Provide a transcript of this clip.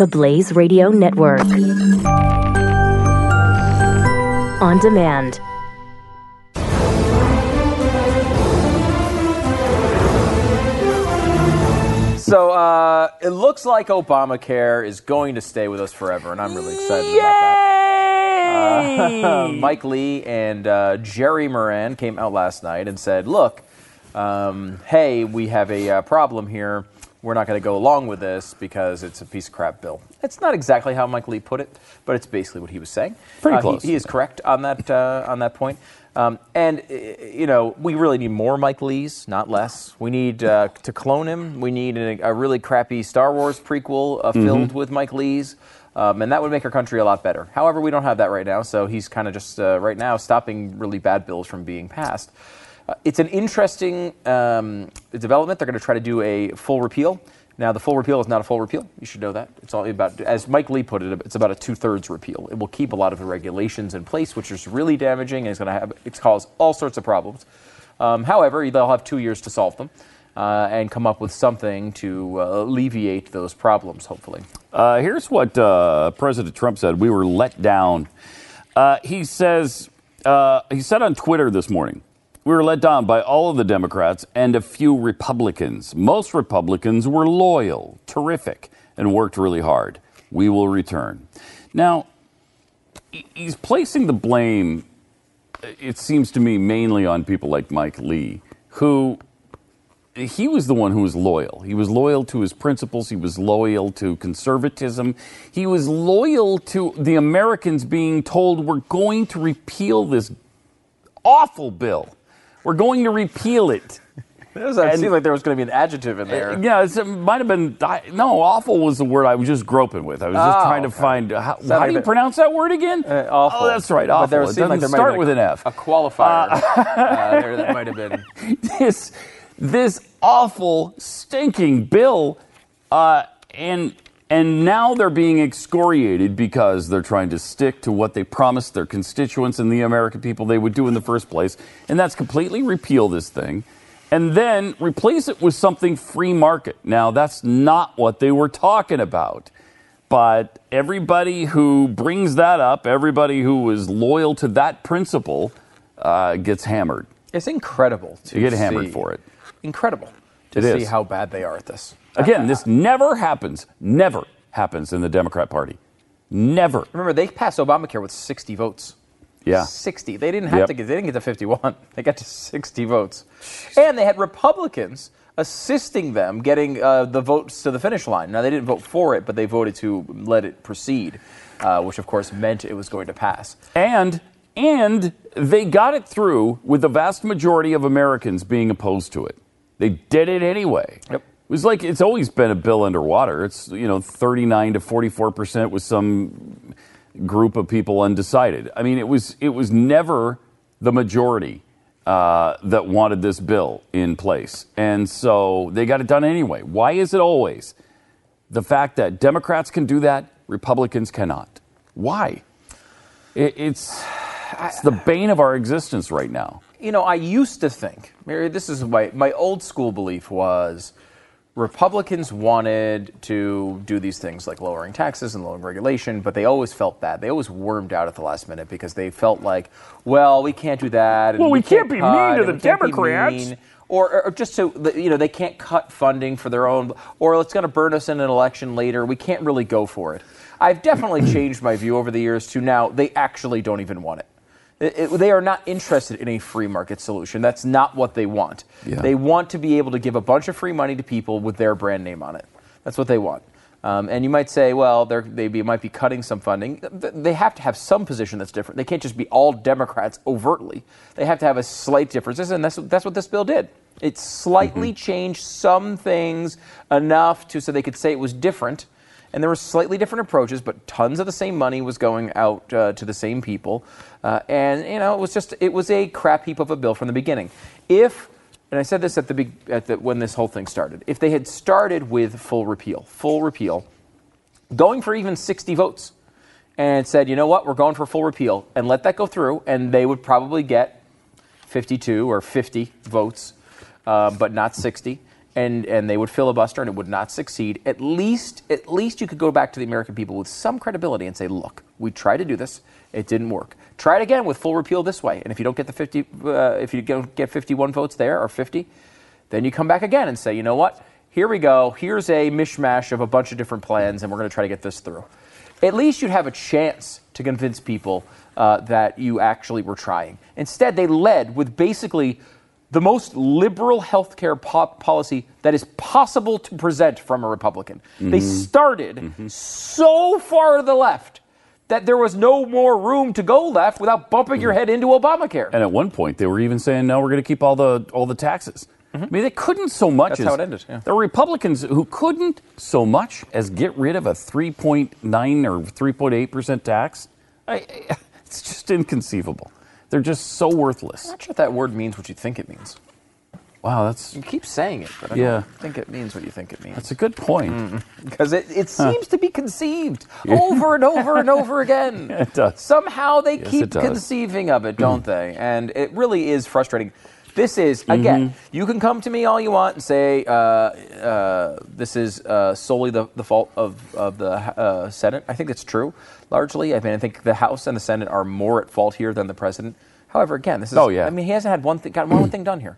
the Blaze Radio Network. On demand. So uh, it looks like Obamacare is going to stay with us forever, and I'm really excited about that. Uh, Mike Lee and uh, Jerry Moran came out last night and said, "Look, um, hey, we have a uh, problem here. We're not going to go along with this because it's a piece of crap bill." It's not exactly how Mike Lee put it, but it's basically what he was saying. Pretty Uh, he- close. He, is correct on that uh, on that point. Um, and uh, you know, we really need more Mike Lees, not less. We need uh, to clone him. We need a, a really crappy Star Wars prequel uh, filled with Mike Lees. Um, and that would make our country a lot better. However, we don't have that right now, so he's kind of just uh, right now stopping really bad bills from being passed. Uh, it's an interesting um, development. They're going to try to do a full repeal. Now, the full repeal is not a full repeal. You should know that. It's all about, as Mike Lee put it, it's about a two-thirds repeal. It will keep a lot of the regulations in place, which is really damaging, and it's going to have it's cause all sorts of problems. Um, however, they'll have two years to solve them uh, and come up with something to uh, alleviate those problems. Hopefully, Uh, here's what uh, President Trump said. We were let down. Uh, he says uh, he said on Twitter this morning, "We were let down by all of the Democrats and a few Republicans. Most Republicans were loyal, terrific, and worked really hard. We will return." Now, he's placing the blame. It seems to me mainly on people like Mike Lee, who he was the one who was loyal. He was loyal to his principles. He was loyal to conservatism. He was loyal to the Americans being told, we're going to repeal this awful bill. We're going to repeal it. it seemed like there was going to be an adjective in there. Yeah, it's, it might have been, no, awful was the word I was just groping with. I was just Oh, trying to okay. find, how, how do you pronounce that word again? Uh, awful. Oh, that's right, But awful. there it doesn't there might start with been an F. A qualifier uh, there that might have been. this this awful stinking bill uh, and and now they're being excoriated because they're trying to stick to what they promised their constituents and the American people they would do in the first place. And that's completely repeal this thing. And then replace it with something free market. Now that's not what they were talking about. But everybody who brings that up everybody who is loyal to that principle uh, gets hammered. It's incredible to You get hammered see- for it. Incredible to see how bad they are at this. Again, this never happens. Never happens in the Democrat Party. Never. Remember, they passed Obamacare with 60 votes. Yeah. 60. They didn't have Yep. to get. They didn't get to 51. They got to 60 votes, and they had Republicans assisting them getting uh, the votes to the finish line. Now they didn't vote for it, but they voted to let it proceed, uh, which of course meant it was going to pass. And and they got it through with the vast majority of Americans being opposed to it. They did it anyway. Yep. It was like it's always been a bill underwater. It's you know 39 to 44 percent with some group of people undecided. I mean, it was it was never the majority uh, that wanted this bill in place, and so they got it done anyway. Why is it always the fact that Democrats can do that, Republicans cannot? Why? It, it's it's the bane of our existence right now. You know, I used to think, Mary, this is my, my old school belief was Republicans wanted to do these things like lowering taxes and lowering regulation, but they always felt bad. They always wormed out at the last minute because they felt like, well, we can't do that. And Well, we can't be mean to the we Democrats." Or, or just so, you know, they can't cut funding for their own, or it's going to burn us in an election later. We can't really go for it. I've definitely changed my view over the years to now they actually don't even want it. It- it- they are not interested in a free market solution. That's not what they want. Yeah. They want to be able to give a bunch of free money to people with their brand name on it. That's what they want. Um, and you might say, well, they're, they be, might be cutting some funding. They have to have some position that's different. They can't just be all Democrats overtly. They have to have a slight difference. and that's, that's what this bill did. It slightly changed some things enough to so they could say it was different and there were slightly different approaches, but tons of the same money was going out uh, to the same people, uh, and you know it was just it was a crap heap of a bill from the beginning. If and I said this at the, big, at the when this whole thing started, if they had started with full repeal, full repeal, going for even 60 votes, and said, you know what, we're going for full repeal, and let that go through, and they would probably get 52 or 50 votes, uh, but not 60. And and they would filibuster and it would not succeed, at least at least you could go back to the American people with some credibility and say, look, we tried to do this, it didn't work. Try it again with full repeal this way, and if you don't get the 50, uh, if you don't get 51 votes there or 50, then you come back again and say, you know what? Here we go. Here's a mishmash of a bunch of different plans, and we're going to try to get this through. At least you'd have a chance to convince people uh, that you actually were trying. Instead, they led with basically the most liberal healthcare po- policy that is possible to present from a Republican. They mm-hmm. started mm-hmm. so far to the left that there was no more room to go left without bumping your mm-hmm. head into Obamacare. And at one point, they were even saying, "No, we're going to keep all the all the taxes." I mean, they couldn't so much. That's as, how it ended, yeah. There were Republicans who couldn't so much as get rid of a 3.9 or 3.8 percent tax. I- it's just inconceivable. They're just so worthless. I'm not sure if that word means what you think it means. Wow, that's You keep saying it, but I Yeah. don't think it means what you think it means. that's a good point. Because it, it seems to be conceived over and over and over again. It does. Somehow they keep it does. conceiving of it, don't they? And it really is frustrating. This is, again, Mm-hmm. you can come to me all you want and say uh, uh, this is uh, solely the, the fault of, of the uh, Senate. I think it's true, largely. I mean, I think the House and the Senate are more at fault here than the president. However, again, this is. Oh, yeah. I mean, he hasn't had one thing, gotten one thing done here.